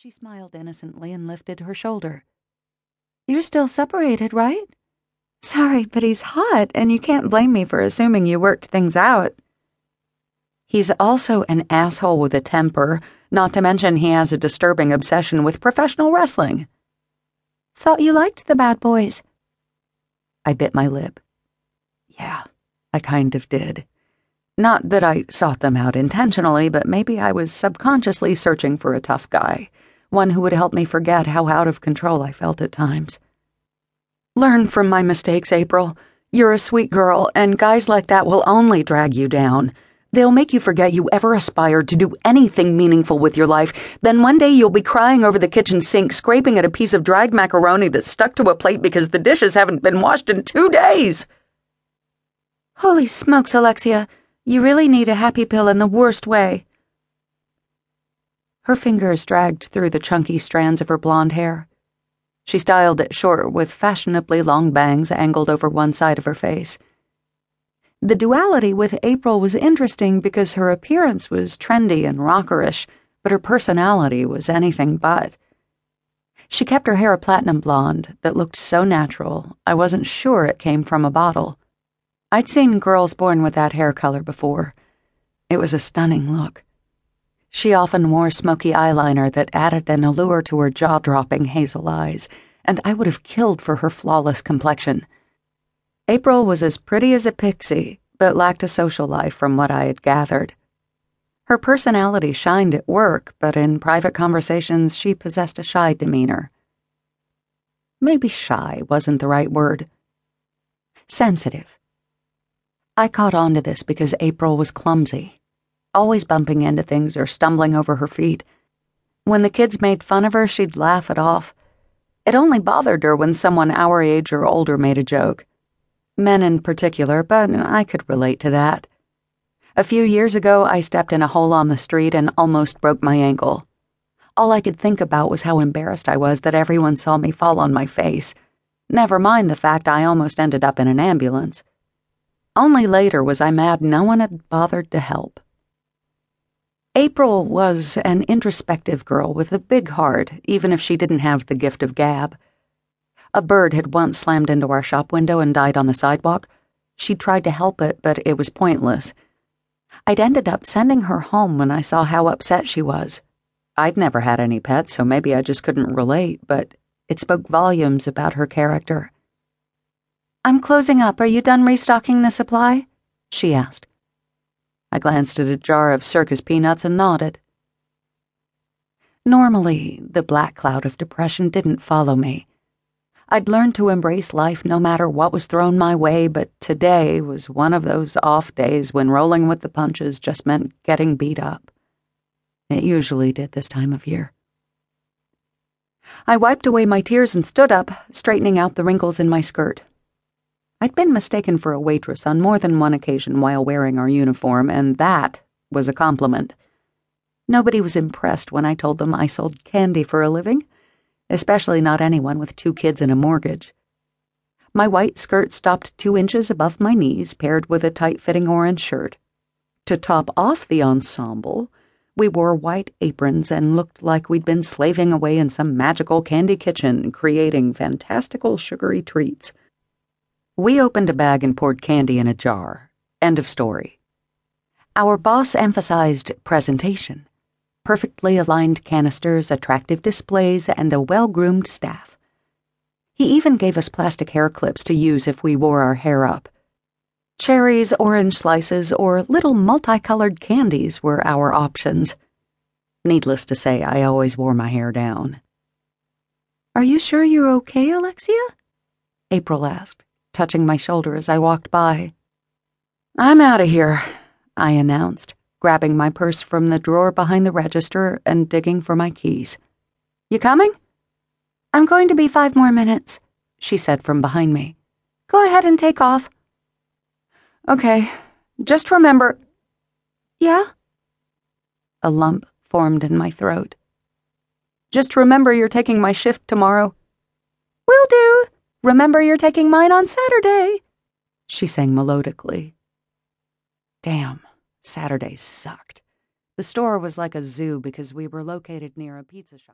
She smiled innocently and lifted her shoulder. You're still separated, right? Sorry, but he's hot, and you can't blame me for assuming you worked things out. He's also an asshole with a temper, not to mention he has a disturbing obsession with professional wrestling. Thought you liked the bad boys. I bit my lip. Yeah, I kind of did. Not that I sought them out intentionally, but maybe I was subconsciously searching for a tough guy, one who would help me forget how out of control I felt at times. Learn from my mistakes, April. You're a sweet girl, and guys like that will only drag you down. They'll make you forget you ever aspired to do anything meaningful with your life. Then one day you'll be crying over the kitchen sink, scraping at a piece of dried macaroni that's stuck to a plate because the dishes haven't been washed in two days. Holy smokes, Alexia. You really need a happy pill in the worst way. Her fingers dragged through the chunky strands of her blonde hair. She styled it short with fashionably long bangs angled over one side of her face. The duality with April was interesting because her appearance was trendy and rockerish, but her personality was anything but. She kept her hair a platinum blonde that looked so natural, I wasn't sure it came from a bottle. I'd seen girls born with that hair color before. It was a stunning look. She often wore smoky eyeliner that added an allure to her jaw dropping hazel eyes, and I would have killed for her flawless complexion. April was as pretty as a pixie, but lacked a social life from what I had gathered. Her personality shined at work, but in private conversations she possessed a shy demeanor. Maybe shy wasn't the right word. Sensitive I caught on to this because April was clumsy, always bumping into things or stumbling over her feet. When the kids made fun of her, she'd laugh it off. It only bothered her when someone our age or older made a joke. Men in particular, but I could relate to that. A few years ago, I stepped in a hole on the street and almost broke my ankle. All I could think about was how embarrassed I was that everyone saw me fall on my face. Never mind the fact I almost ended up in an ambulance. Only later was I mad no one had bothered to help. April was an introspective girl with a big heart, even if she didn't have the gift of gab. A bird had once slammed into our shop window and died on the sidewalk. She'd tried to help it, but it was pointless. I'd ended up sending her home when I saw how upset she was. I'd never had any pets, so maybe I just couldn't relate, but it spoke volumes about her character. I'm closing up. Are you done restocking the supply? she asked. I glanced at a jar of circus peanuts and nodded. Normally, the black cloud of depression didn't follow me. I'd learned to embrace life no matter what was thrown my way, but today was one of those off days when rolling with the punches just meant getting beat up. It usually did this time of year. I wiped away my tears and stood up, straightening out the wrinkles in my skirt. I'd been mistaken for a waitress on more than one occasion while wearing our uniform, and that was a compliment. Nobody was impressed when I told them I sold candy for a living, especially not anyone with two kids and a mortgage. My white skirt stopped two inches above my knees, paired with a tight fitting orange shirt. To top off the ensemble, we wore white aprons and looked like we'd been slaving away in some magical candy kitchen, creating fantastical sugary treats. We opened a bag and poured candy in a jar. End of story. Our boss emphasized presentation perfectly aligned canisters, attractive displays, and a well groomed staff. He even gave us plastic hair clips to use if we wore our hair up. Cherries, orange slices, or little multicolored candies were our options. Needless to say, I always wore my hair down. Are you sure you're okay, Alexia? April asked touching my shoulder as I walked by. I'm out of here, I announced, grabbing my purse from the drawer behind the register and digging for my keys. You coming? I'm going to be five more minutes, she said from behind me. Go ahead and take off. Okay, just remember. Yeah? A lump formed in my throat. Just remember you're taking my shift tomorrow. Will do. Remember you're taking mine on Saturday, she sang melodically. Damn, Saturday sucked. The store was like a zoo because we were located near a pizza shop.